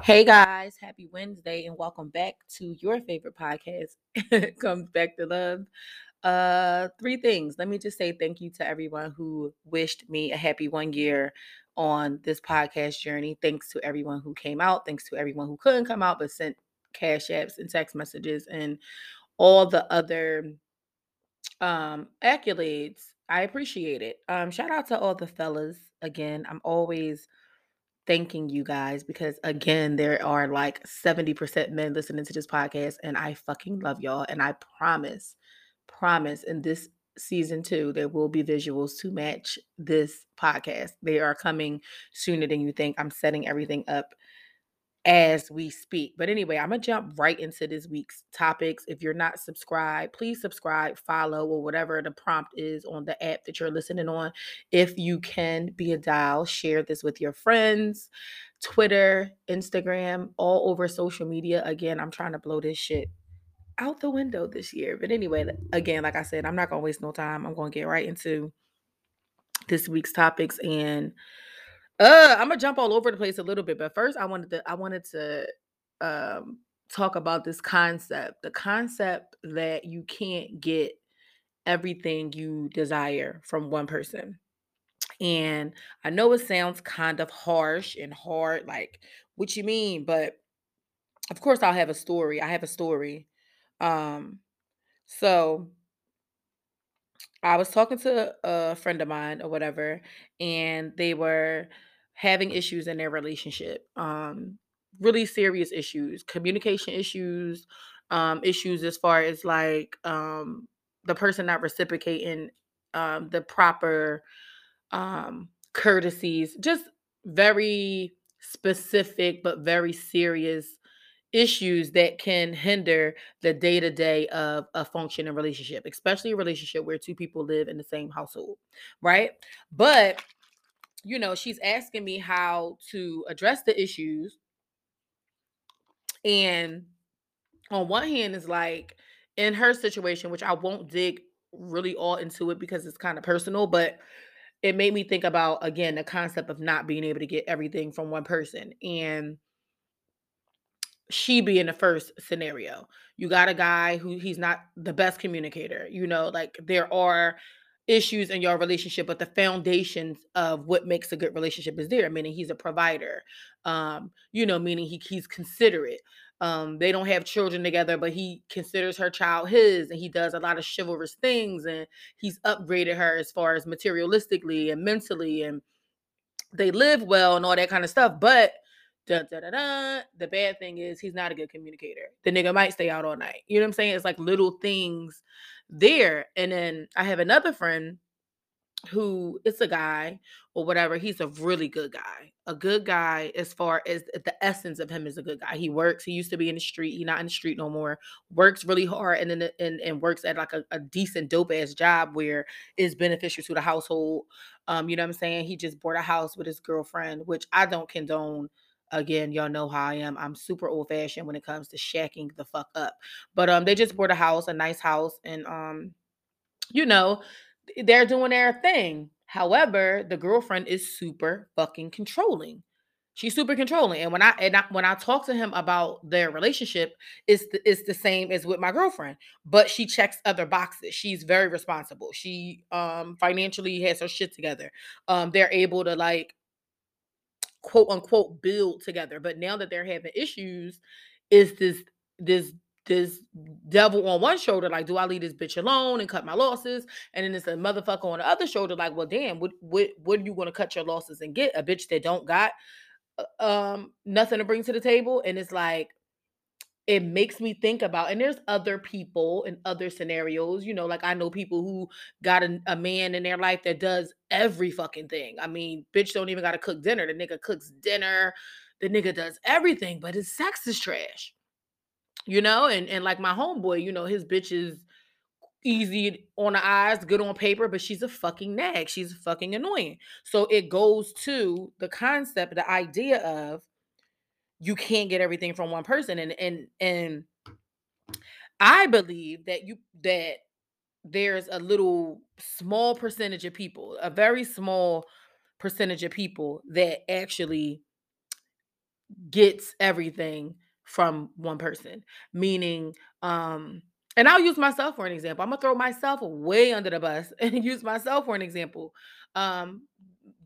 Hey guys, happy Wednesday and welcome back to your favorite podcast. Comes back to love. Uh three things. Let me just say thank you to everyone who wished me a happy one year on this podcast journey. Thanks to everyone who came out. Thanks to everyone who couldn't come out but sent cash apps and text messages and all the other um accolades. I appreciate it. Um shout out to all the fellas again. I'm always thanking you guys because again there are like 70% men listening to this podcast and I fucking love y'all and I promise promise in this season 2 there will be visuals to match this podcast. They are coming sooner than you think. I'm setting everything up as we speak. But anyway, I'm gonna jump right into this week's topics. If you're not subscribed, please subscribe, follow, or whatever the prompt is on the app that you're listening on. If you can be a dial, share this with your friends, Twitter, Instagram, all over social media. Again, I'm trying to blow this shit out the window this year. But anyway, again, like I said, I'm not gonna waste no time. I'm gonna get right into this week's topics and uh, I'm gonna jump all over the place a little bit, but first I wanted to I wanted to um talk about this concept, the concept that you can't get everything you desire from one person. And I know it sounds kind of harsh and hard, like what you mean, but of course I'll have a story. I have a story. Um, so I was talking to a friend of mine or whatever, and they were having issues in their relationship. Um, really serious issues, communication issues, um, issues as far as like um the person not reciprocating um the proper um courtesies, just very specific but very serious issues that can hinder the day to day of a functioning relationship, especially a relationship where two people live in the same household, right? But, you know, she's asking me how to address the issues. And on one hand, is like in her situation, which I won't dig really all into it because it's kind of personal, but it made me think about again the concept of not being able to get everything from one person. And she being the first scenario. You got a guy who he's not the best communicator. You know, like there are issues in your relationship, but the foundations of what makes a good relationship is there. Meaning he's a provider. Um, you know, meaning he he's considerate. Um, they don't have children together, but he considers her child his, and he does a lot of chivalrous things, and he's upgraded her as far as materialistically and mentally, and they live well and all that kind of stuff. But Da, da, da, da. The bad thing is he's not a good communicator. The nigga might stay out all night. You know what I'm saying? It's like little things there. And then I have another friend who it's a guy or whatever. He's a really good guy. A good guy as far as the essence of him is a good guy. He works. He used to be in the street. He's not in the street no more. Works really hard and then and, and works at like a, a decent dope ass job where it's beneficial to the household. Um, you know what I'm saying? He just bought a house with his girlfriend, which I don't condone Again, y'all know how I am. I'm super old fashioned when it comes to shacking the fuck up. But um, they just bought a house, a nice house, and um, you know, they're doing their thing. However, the girlfriend is super fucking controlling. She's super controlling, and when I and I, when I talk to him about their relationship, it's the, it's the same as with my girlfriend, but she checks other boxes. She's very responsible. She um financially has her shit together. Um, they're able to like quote unquote build together. But now that they're having issues, is this this this devil on one shoulder, like, do I leave this bitch alone and cut my losses? And then it's a motherfucker on the other shoulder, like, well, damn, what what what are you gonna cut your losses and get? A bitch that don't got uh, um nothing to bring to the table. And it's like, it makes me think about and there's other people in other scenarios you know like i know people who got a, a man in their life that does every fucking thing. I mean bitch don't even gotta cook dinner. The nigga cooks dinner. The nigga does everything but his sex is trash you know? And and like my homeboy you know his bitch is easy on the eyes good on paper but she's a fucking nag. She's fucking annoying. So it goes to the concept the idea of you can't get everything from one person and and and I believe that you that there's a little small percentage of people, a very small percentage of people that actually gets everything from one person. Meaning, um, and I'll use myself for an example. I'm gonna throw myself way under the bus and use myself for an example. Um,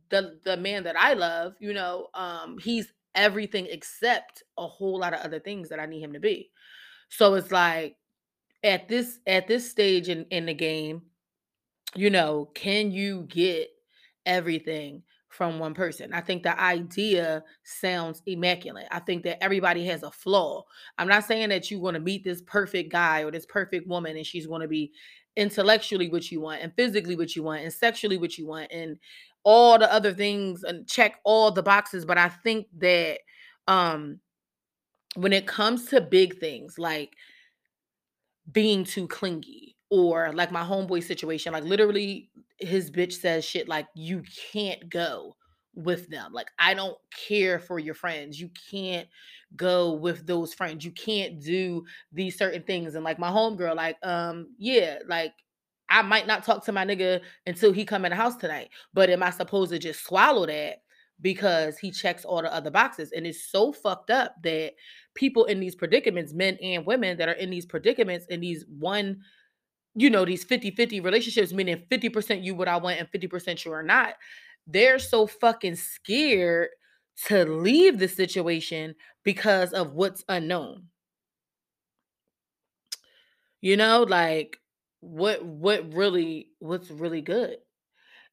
the the man that I love, you know, um, he's everything except a whole lot of other things that I need him to be. So it's like at this at this stage in in the game, you know, can you get everything from one person? I think the idea sounds immaculate. I think that everybody has a flaw. I'm not saying that you're going to meet this perfect guy or this perfect woman and she's going to be intellectually what you want and physically what you want and sexually what you want and all the other things and check all the boxes, but I think that um when it comes to big things like being too clingy or like my homeboy situation like literally his bitch says shit like you can't go with them like i don't care for your friends you can't go with those friends you can't do these certain things and like my homegirl like um yeah like i might not talk to my nigga until he come in the house tonight but am i supposed to just swallow that because he checks all the other boxes? And it's so fucked up that people in these predicaments men and women that are in these predicaments in these one you know these 50-50 relationships meaning 50% you what i want and 50% you are not they're so fucking scared to leave the situation because of what's unknown you know like what what really what's really good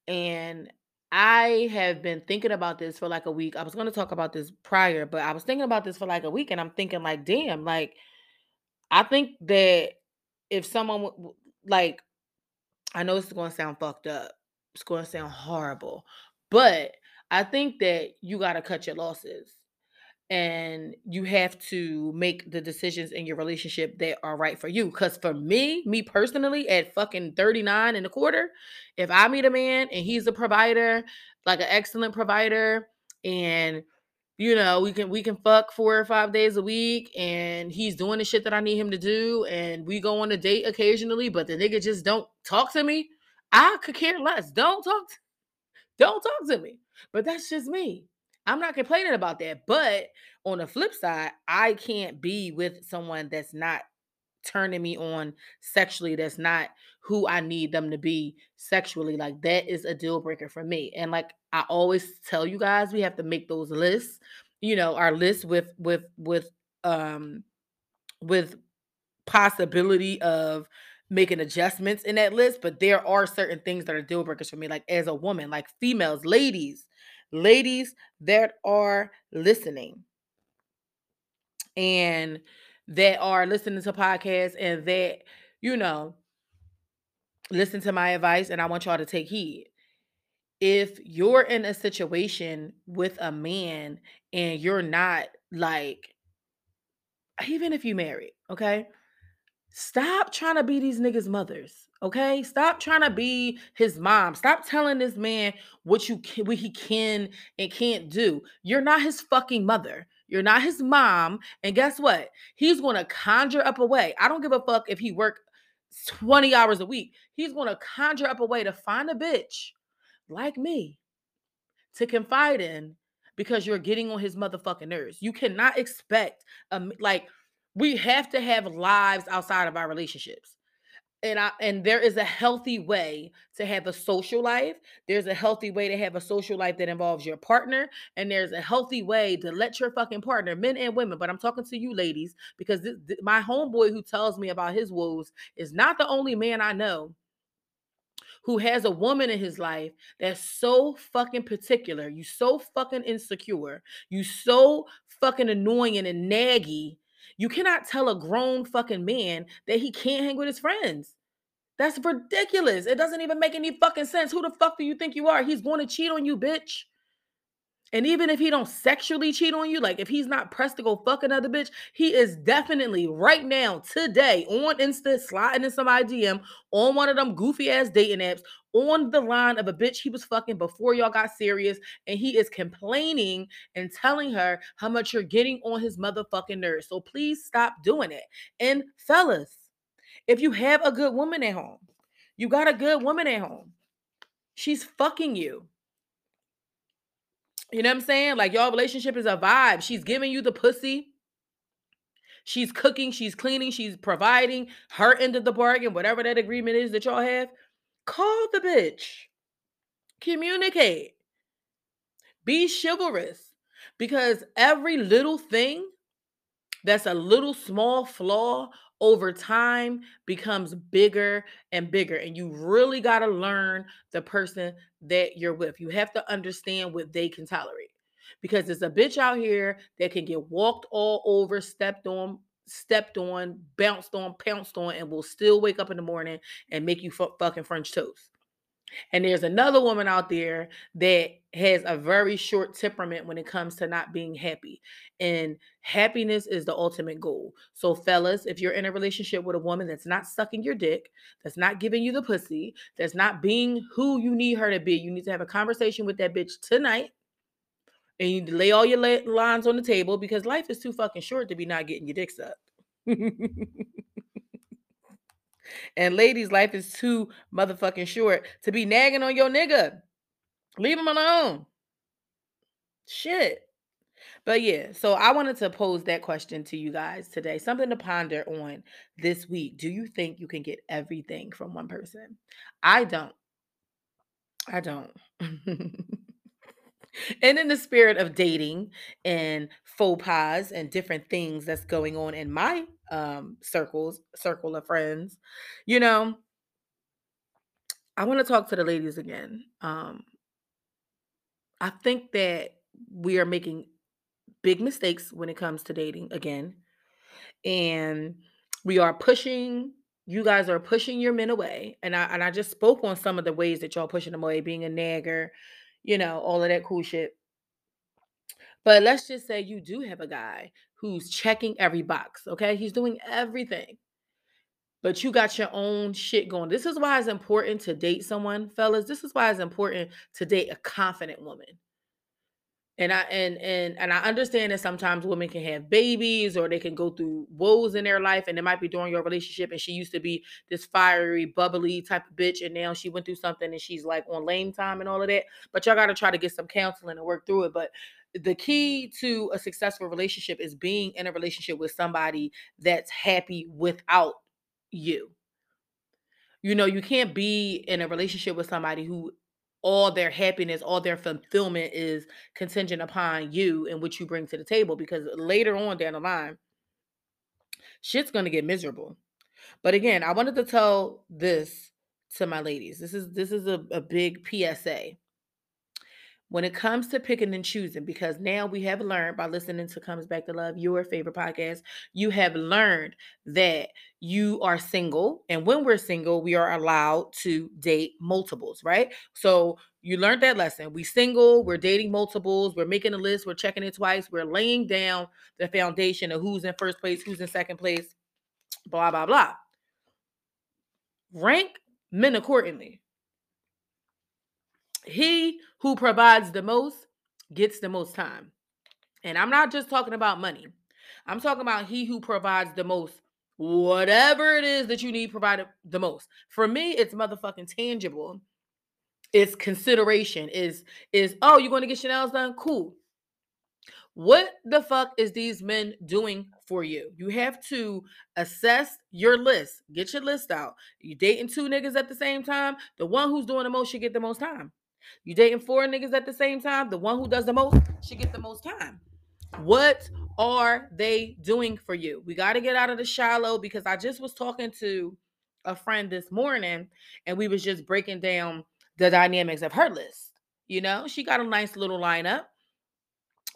and I have been thinking about this for like a week. I was going to talk about this prior, but I was thinking about this for like a week and I'm thinking like, damn, like I think that if someone like I know this is going to sound fucked up. It's going to sound horrible. But I think that you got to cut your losses and you have to make the decisions in your relationship that are right for you. Because for me, me personally, at fucking 39 and a quarter, if I meet a man and he's a provider, like an excellent provider, and you know, we can we can fuck four or five days a week, and he's doing the shit that I need him to do, and we go on a date occasionally, but the nigga just don't talk to me. I could care less. Don't talk. To, don't talk to me. But that's just me. I'm not complaining about that. But on the flip side, I can't be with someone that's not turning me on sexually, that's not who I need them to be sexually. Like that is a deal breaker for me. And like I always tell you guys, we have to make those lists, you know, our list with with with um with possibility of making adjustments in that list, but there are certain things that are deal breakers for me, like as a woman, like females, ladies, ladies that are listening and that are listening to podcasts and that, you know, listen to my advice and I want y'all to take heed. If you're in a situation with a man and you're not like, even if you married, okay? Stop trying to be these niggas' mothers. Okay, stop trying to be his mom. Stop telling this man what you can, what he can and can't do. You're not his fucking mother. You're not his mom. And guess what? He's gonna conjure up a way. I don't give a fuck if he work 20 hours a week. He's gonna conjure up a way to find a bitch like me to confide in because you're getting on his motherfucking nerves. You cannot expect um like we have to have lives outside of our relationships and I and there is a healthy way to have a social life. There's a healthy way to have a social life that involves your partner, and there's a healthy way to let your fucking partner, men and women. But I'm talking to you ladies because this, my homeboy who tells me about his woes is not the only man I know who has a woman in his life that's so fucking particular. You so fucking insecure. You so fucking annoying and naggy you cannot tell a grown fucking man that he can't hang with his friends. That's ridiculous. It doesn't even make any fucking sense. Who the fuck do you think you are? He's going to cheat on you, bitch. And even if he don't sexually cheat on you, like if he's not pressed to go fuck another bitch, he is definitely right now, today, on Insta, sliding in somebody DM on one of them goofy ass dating apps, on the line of a bitch he was fucking before y'all got serious, and he is complaining and telling her how much you're getting on his motherfucking nerves. So please stop doing it. And fellas, if you have a good woman at home, you got a good woman at home. She's fucking you You know what I'm saying? Like y'all relationship is a vibe. She's giving you the pussy. She's cooking, she's cleaning, she's providing her end of the bargain, whatever that agreement is that y'all have. Call the bitch. Communicate. Be chivalrous because every little thing that's a little small flaw over time becomes bigger and bigger. And you really got to learn the person that you're with. You have to understand what they can tolerate because there's a bitch out here that can get walked all over, stepped on, stepped on, bounced on, pounced on, and will still wake up in the morning and make you f- fucking French toast. And there's another woman out there that has a very short temperament when it comes to not being happy. And happiness is the ultimate goal. So, fellas, if you're in a relationship with a woman that's not sucking your dick, that's not giving you the pussy, that's not being who you need her to be, you need to have a conversation with that bitch tonight. And you lay all your lines on the table because life is too fucking short to be not getting your dick sucked. And ladies, life is too motherfucking short to be nagging on your nigga. Leave him alone. Shit. But yeah, so I wanted to pose that question to you guys today. Something to ponder on this week. Do you think you can get everything from one person? I don't. I don't. and in the spirit of dating and faux pas and different things that's going on in my um circles circle of friends you know? I want to talk to the ladies again um i think that we are making big mistakes when it comes to dating again and we are pushing you guys are pushing your men away and i and i just spoke on some of the ways that y'all pushing them away being a nagger you know all of that cool shit but let's just say you do have a guy who's checking every box, okay? He's doing everything. But you got your own shit going. This is why it's important to date someone, fellas. This is why it's important to date a confident woman. And I and and and I understand that sometimes women can have babies or they can go through woes in their life, and it might be during your relationship. And she used to be this fiery, bubbly type of bitch, and now she went through something and she's like on lame time and all of that. But y'all got to try to get some counseling and work through it. But the key to a successful relationship is being in a relationship with somebody that's happy without you. You know, you can't be in a relationship with somebody who all their happiness, all their fulfillment is contingent upon you and what you bring to the table because later on down the line, shit's to get miserable. But again, I wanted to tell this to my ladies. This is this is a, a big PSA when it comes to picking and choosing, because now we have learned by listening to Comes Back to Love, your favorite podcast, you have learned that you are single. And when we're single, we are allowed to date multiples, right? So you learned that lesson. We single, we're dating multiples, we're making a list, we're checking it twice, we're laying down the foundation of who's in first place, who's in second place, blah, blah, blah. Rank men accordingly. He who provides the most gets the most time. And I'm not just talking about money. I'm talking about he who provides the most, whatever it is that you need provided the most. For me, it's motherfucking tangible. It's consideration. Is is oh, you're going to get nails done? Cool. What the fuck is these men doing for you? You have to assess your list. Get your list out. You dating two niggas at the same time. The one who's doing the most should get the most time. You dating four niggas at the same time, the one who does the most should get the most time. What are they doing for you? We got to get out of the shallow because I just was talking to a friend this morning and we was just breaking down the dynamics of her list. You know, she got a nice little lineup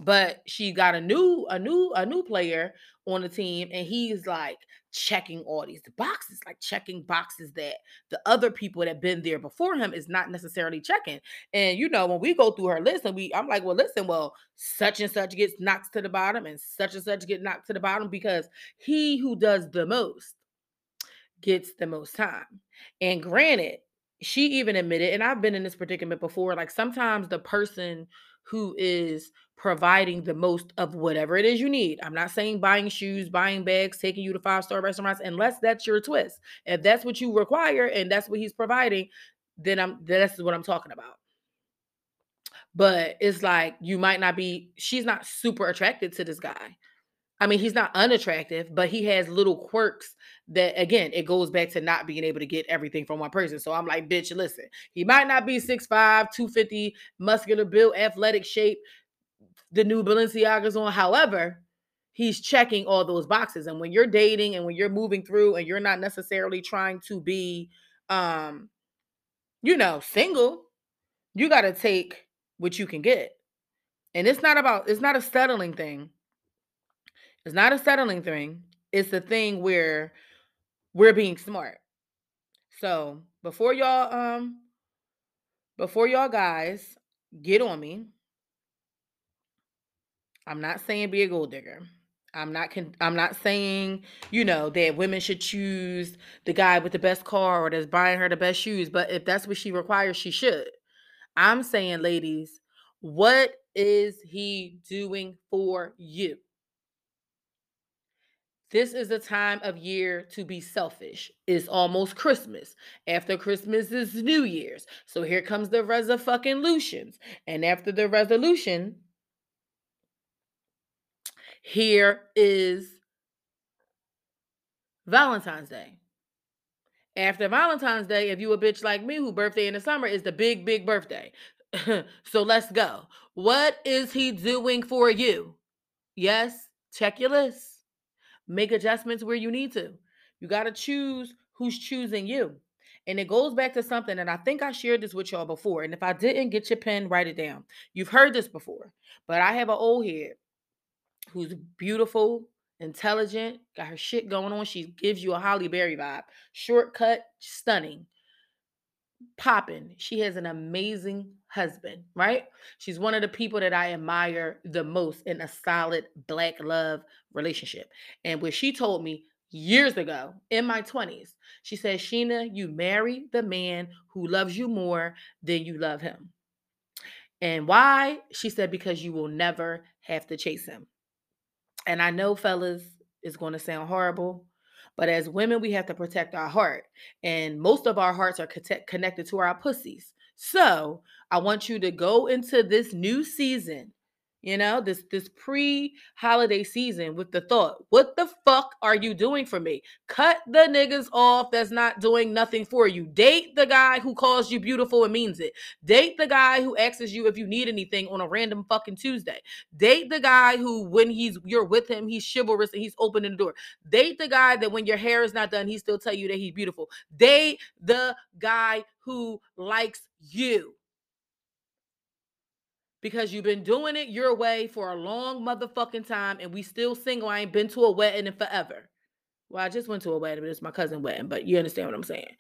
but she got a new a new a new player on the team and he's like checking all these boxes like checking boxes that the other people that been there before him is not necessarily checking. And you know when we go through her list and we i'm like well listen well such and such gets knocked to the bottom and such and such get knocked to the bottom because he who does the most gets the most time. And granted she even admitted and i've been in this predicament before like sometimes the person who is providing the most of whatever it is you need. I'm not saying buying shoes, buying bags, taking you to five star restaurants, unless that's your twist. If that's what you require and that's what he's providing, then I'm that's what I'm talking about. but it's like you might not be she's not super attracted to this guy I mean, he's not unattractive, but he has little quirks that, again, it goes back to not being able to get everything from one person. So I'm like, bitch, listen, he might not be 6'5, 250, muscular build, athletic shape, the new Balenciagas on. However, he's checking all those boxes. And when you're dating and when you're moving through and you're not necessarily trying to be, um, you know, single, you got to take what you can get. And it's not about, it's not a settling thing it's not a settling thing. It's a thing where we're being smart. So before y'all um before y'all guys get on me, I'm not saying be a gold digger. I'm not con- I'm not saying, you know, that women should choose the guy with the best car or that's buying her the best shoes, but if that's what she requires, she should. I'm saying, ladies, what is he doing for you? This is a time of year to be selfish. It's almost Christmas. After Christmas is New Year's. So here comes the resolutions. And after the resolution, here is Valentine's Day. After Valentine's Day, if you a bitch like me who birthday in the summer is the big, big birthday. so let's go. What is he doing for you? Yes, check your list make adjustments where you need to. You got to choose who's choosing you. And it goes back to something, and I think I shared this with y'all before. And if I didn't, get your pen, write it down. You've heard this before, but I have an old head who's beautiful, intelligent, got her shit going on. She gives you a Halle Berry vibe. Shortcut, stunning popping. She has an amazing husband, right? She's one of the people that I admire the most in a solid black love relationship. And what she told me years ago in my 20s, she said, Sheena, you marry the man who loves you more than you love him. And why? She said, because you will never have to chase him. And I know, fellas, it's going to sound horrible. But as women, we have to protect our heart. And most of our hearts are connected to our pussies. So I want you to go into this new season you know this this pre-holiday season with the thought what the fuck are you doing for me? Cut the niggas off that's not doing nothing for you. Date the guy who calls you beautiful and means it. Date the guy who asks you if you need anything on a random fucking tuesday. Date the guy who when he's you're with him he's chivalrous and he's opening the door. Date the guy that when your hair is not done he still tell you that he's beautiful. Date the guy who likes you because you've been doing it your way for a long motherfucking time and we still single. I ain't been to a wedding in forever. Well, I just went to a wedding, but it's my cousin wedding, but you understand what I'm saying.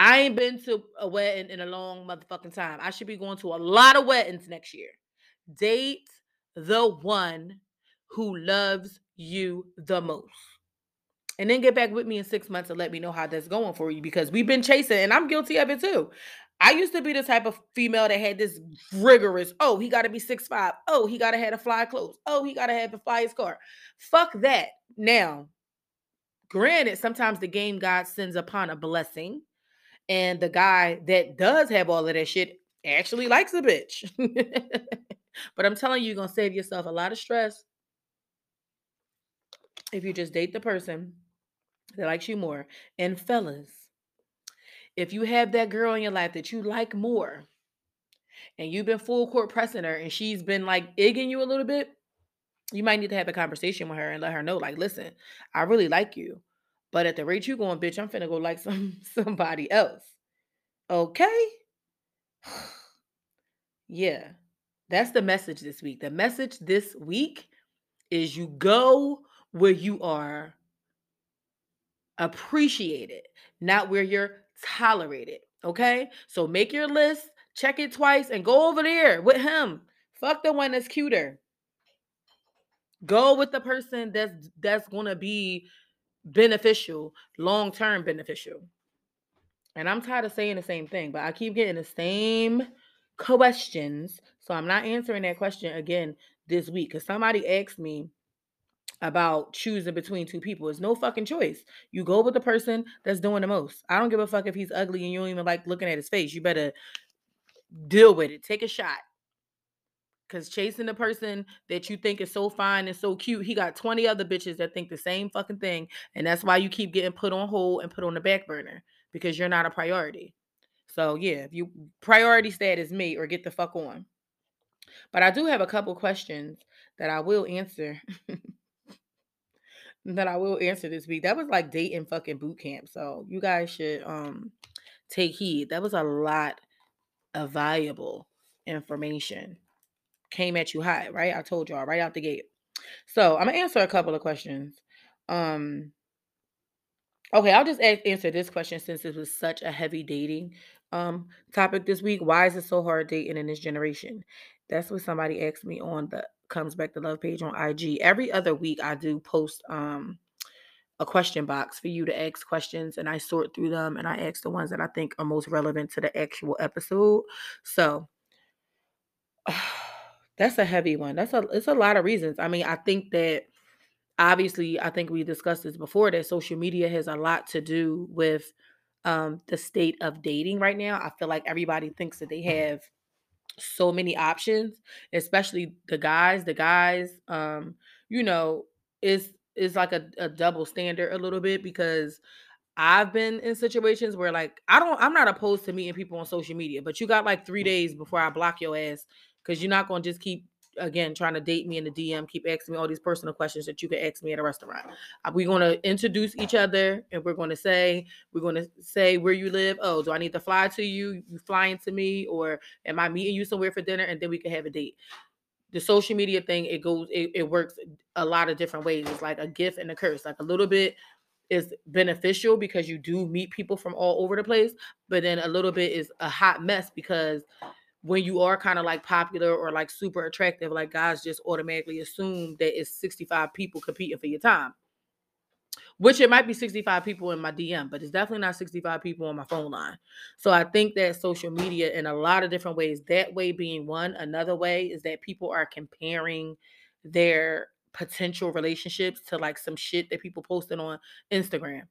I ain't been to a wedding in a long motherfucking time. I should be going to a lot of weddings next year. Date the one who loves you the most. And then get back with me in six months and let me know how that's going for you because we've been chasing, and I'm guilty of it too. I used to be the type of female that had this rigorous, oh, he got to be six five. Oh, he got to have a fly clothes. Oh, he got to have the flyest car. Fuck that. Now, granted, sometimes the game God sends upon a blessing, and the guy that does have all of that shit actually likes a bitch. but I'm telling you, you're going to save yourself a lot of stress if you just date the person that likes you more. And fellas, if you have that girl in your life that you like more and you've been full court pressing her and she's been like egging you a little bit, you might need to have a conversation with her and let her know, like, listen, I really like you. But at the rate you going, bitch, I'm finna go like some somebody else. Okay? yeah. That's the message this week. The message this week is you go where you are appreciated, not where you're tolerate it. Okay. So make your list, check it twice, and go over there with him. Fuck the one that's cuter. Go with the person that's that's gonna be beneficial, long-term beneficial. And I'm tired of saying the same thing, but I keep getting the same questions. So I'm not answering that question again this week. Because somebody asked me about choosing between two people. It's no fucking choice. You go with the person that's doing the most. I don't give a fuck if he's ugly and you don't even like looking at his face. You better deal with it. Take a shot. Cause chasing the person that you think is so fine and so cute, he got 20 other bitches that think the same fucking thing. And that's why you keep getting put on hold and put on the back burner because you're not a priority. So yeah, if you priority status me or get the fuck on. But I do have a couple questions that I will answer. that I will answer this week. That was like dating fucking boot camp. So you guys should um take heed. That was a lot of valuable information came at you hot, right? I told y'all right out the gate. So I'm gonna answer a couple of questions. Um, okay, I'll just answer this question since this was such a heavy dating um topic this week. Why is it so hard dating in this generation? That's what somebody asked me on the comes back to love page on IG. Every other week I do post um a question box for you to ask questions and I sort through them and I ask the ones that I think are most relevant to the actual episode. So that's a heavy one. That's a it's a lot of reasons. I mean, I think that obviously I think we discussed this before that social media has a lot to do with um the state of dating right now. I feel like everybody thinks that they have so many options, especially the guys. The guys um you know is is like a, a double standard a little bit because I've been in situations where like I don't I'm not opposed to meeting people on social media, but you got like 3 days before I block your ass because you're not going to just keep again trying to date me in the DM, keep asking me all these personal questions that you can ask me at a restaurant. Uh, we're going to introduce each other and we're going to say, we're going to say where you live. Oh, do I need to fly to you? You flying to me or am I meeting you somewhere for dinner and then we can have a date? The social media thing, it goes, it, it works a lot of different ways. It's like a gift and a curse. Like a little bit is beneficial because you do meet people from all over the place, but then a little bit is a hot mess because when you are kind of like popular or like super attractive, like guys just automatically assume that it's 65 people competing for your time. Which it might be 65 people in my DM, but it's definitely not 65 people on my phone line. So I think that social media in a lot of different ways, that way being one, another way is that people are comparing their potential relationships to like some shit that people posted on Instagram.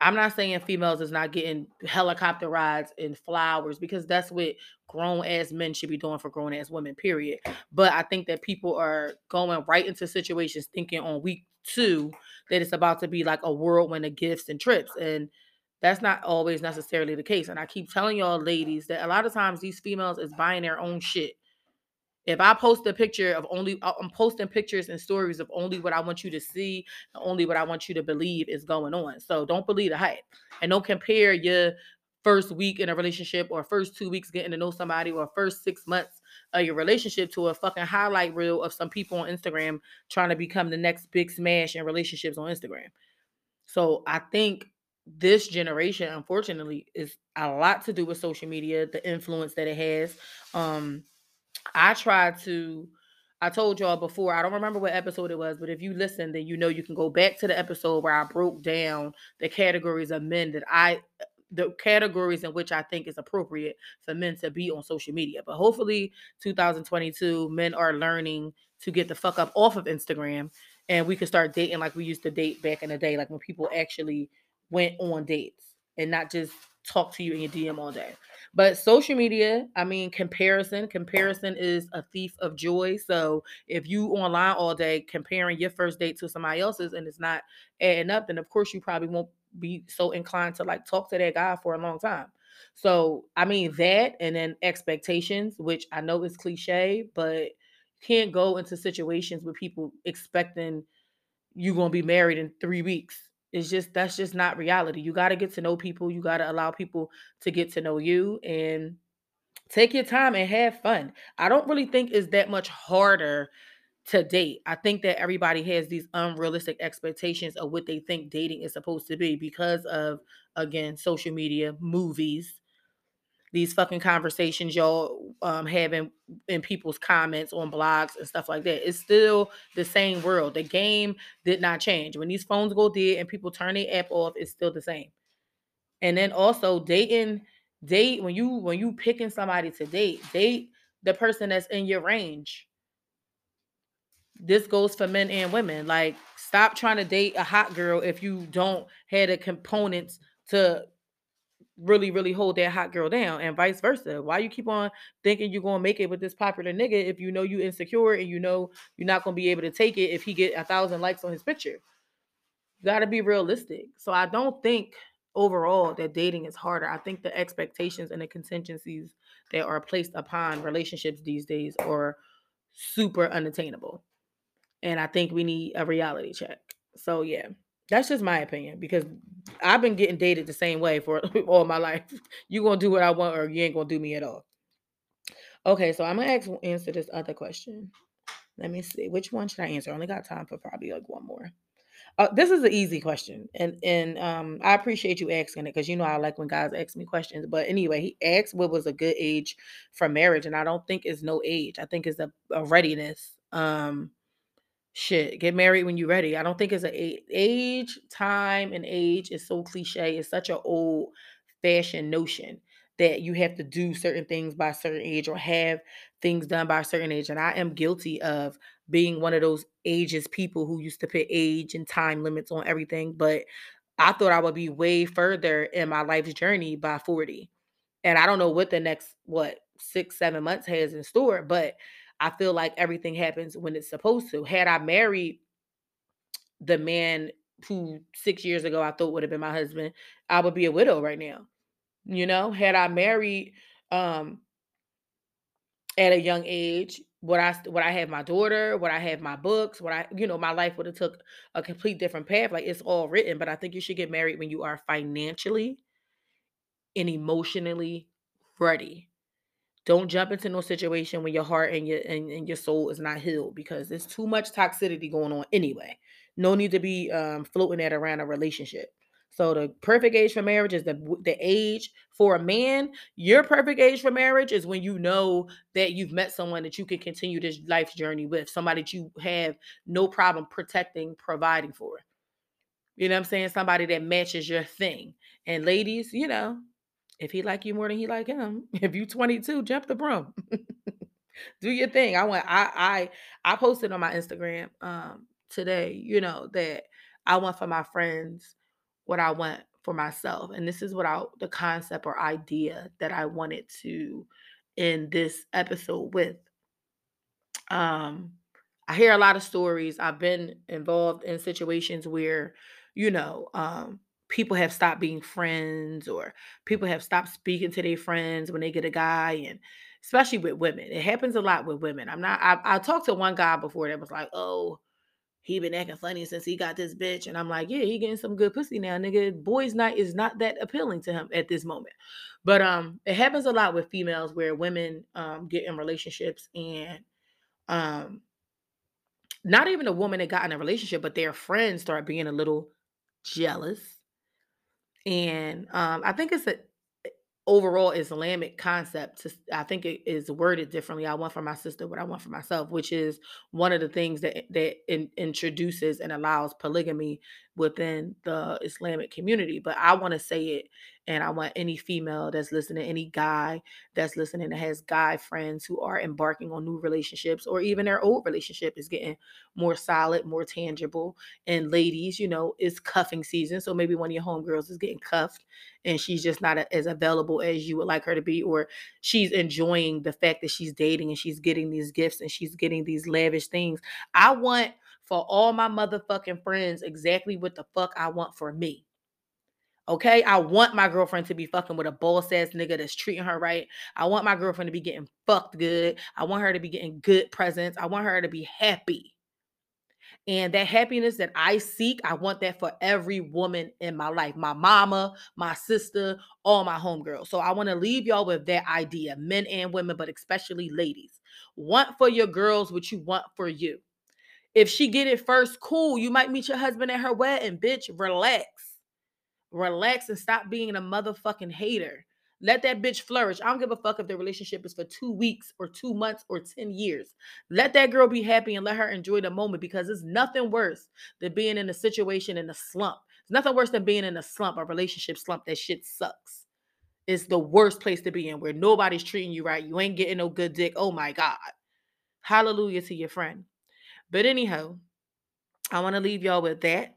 I'm not saying females is not getting helicopter rides and flowers because that's what grown ass men should be doing for grown ass women, period. But I think that people are going right into situations thinking on week two that it's about to be like a whirlwind of gifts and trips. And that's not always necessarily the case. And I keep telling y'all ladies that a lot of times these females is buying their own shit. If I post a picture of only, uh, I'm posting pictures and stories of only what I want you to see, only what I want you to believe is going on. So don't believe the hype, and don't compare your first week in a relationship or first two weeks getting to know somebody or first six months of your relationship to a fucking highlight reel of some people on Instagram trying to become the next big smash in relationships on Instagram. So I think this generation, unfortunately, is a lot to do with social media, the influence that it has. Um, I try to I told y'all before, I don't remember what episode it was, but if you listen, then you know you can go back to the episode where I broke down the categories of men that I the categories in which I think is appropriate for men to be on social media. But hopefully 2022 men are learning to get the fuck up off of Instagram and we can start dating like we used to date back in the day like when people actually went on dates and not just talk to you in your DM all day. But social media, I mean, comparison. Comparison is a thief of joy. So if you online all day comparing your first date to somebody else's and it's not adding up, then of course you probably won't be so inclined to like talk to that guy for a long time. So I mean that and then expectations, which I know is cliche, but can't go into situations with people expecting you're gonna be married in three weeks it's just that's just not reality. You got to get to know people. You got to allow people to get to know you and take your time and have fun. I don't really think it's that much harder to date. I think that everybody has these unrealistic expectations of what they think dating is supposed to be because of again social media, movies, these fucking conversations y'all um having in people's comments on blogs and stuff like that. It's still the same world. The game did not change. When these phones go dead and people turn their app off, it's still the same. And then also dating, date when you when you picking somebody to date, date the person that's in your range. This goes for men and women. Like, stop trying to date a hot girl if you don't have the components to really, really hold that hot girl down, and vice versa. Why you keep on thinking you're gonna make it with this popular nigga if you know you insecure and you know you're not gonna be able to take it if he get a thousand likes on his picture? You gotta be realistic. So I don't think overall that dating is harder. I think the expectations and the contingencies that are placed upon relationships these days are super unattainable. And I think we need a reality check. So yeah, that's just my opinion because I've been getting dated the same way for all my life. You gonna do what I want or you ain't gonna do me at all. Okay, so I'm gonna ask, answer this other question. Let me see. Which one should I answer? I only got time for probably like one more. Uh, this is an easy question, and and um, I appreciate you asking it because you know I like when guys ask me questions. But anyway, he asked what was a good age for marriage, and I don't think it's no age. I think it's a, a readiness. Um, shit, get married when you're ready. I don't think it's a age, time, and age is so cliche. It's such an old fashioned notion that you have to do certain things by a certain age or have things done by a certain age. And I am guilty of being one of those ages people who used to put age and time limits on everything. But I thought I would be way further in my life's journey by 40. And I don't know what the next, what, six, seven months has in store, but I feel like everything happens when it's supposed to. Had I married the man who six years ago I thought would have been my husband, I would be a widow right now. You know, had I married um at a young age, would I would I have my daughter? Would I have my books? Would I, you know, my life would have took a complete different path. Like it's all written, but I think you should get married when you are financially and emotionally ready. Don't jump into no situation when your heart and your and, and your soul is not healed because there's too much toxicity going on anyway. No need to be um, floating that around a relationship. So the perfect age for marriage is the the age for a man. Your perfect age for marriage is when you know that you've met someone that you can continue this life journey with, somebody that you have no problem protecting, providing for. You know what I'm saying? Somebody that matches your thing. And ladies, you know, if he like you more than he like him, if you 22, jump the broom. Do your thing. I want I I I posted on my Instagram um today, you know, that I want for my friends what I want for myself. And this is what I the concept or idea that I wanted to in this episode with. Um I hear a lot of stories. I've been involved in situations where, you know, um people have stopped being friends or people have stopped speaking to their friends when they get a guy and especially with women. It happens a lot with women. I'm not I I talked to one guy before that was like, "Oh, he been acting funny since he got this bitch. And I'm like, yeah, he getting some good pussy now, nigga. Boys night is not that appealing to him at this moment. But um, it happens a lot with females where women um get in relationships and um not even a woman that got in a relationship, but their friends start being a little jealous. And um, I think it's a overall Islamic concept to I think it is worded differently. I want for my sister what I want for myself, which is one of the things that that in, introduces and allows polygamy within the Islamic community. But I want to say it and I want any female that's listening, any guy that's listening that has guy friends who are embarking on new relationships or even their old relationship is getting more solid, more tangible. And ladies, you know, it's cuffing season. So maybe one of your homegirls is getting cuffed and she's just not as available as you would like her to be, or she's enjoying the fact that she's dating and she's getting these gifts and she's getting these lavish things. I want for all my motherfucking friends exactly what the fuck I want for me. Okay, I want my girlfriend to be fucking with a boss ass nigga that's treating her right. I want my girlfriend to be getting fucked good. I want her to be getting good presents. I want her to be happy. And that happiness that I seek, I want that for every woman in my life my mama, my sister, all my homegirls. So I want to leave y'all with that idea men and women, but especially ladies. Want for your girls what you want for you. If she get it first, cool. You might meet your husband at her wedding, bitch. Relax. Relax and stop being a motherfucking hater. Let that bitch flourish. I don't give a fuck if the relationship is for two weeks or two months or 10 years. Let that girl be happy and let her enjoy the moment because it's nothing worse than being in a situation in a slump. It's nothing worse than being in a slump, a relationship slump. That shit sucks. It's the worst place to be in where nobody's treating you right. You ain't getting no good dick. Oh my God. Hallelujah to your friend. But anyhow, I want to leave y'all with that.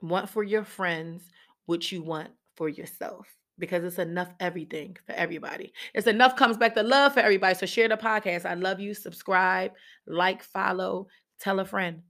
Want for your friends what you want for yourself. because it's enough everything for everybody. It's enough comes back to love for everybody. So share the podcast. I love you. Subscribe, like, follow, tell a friend.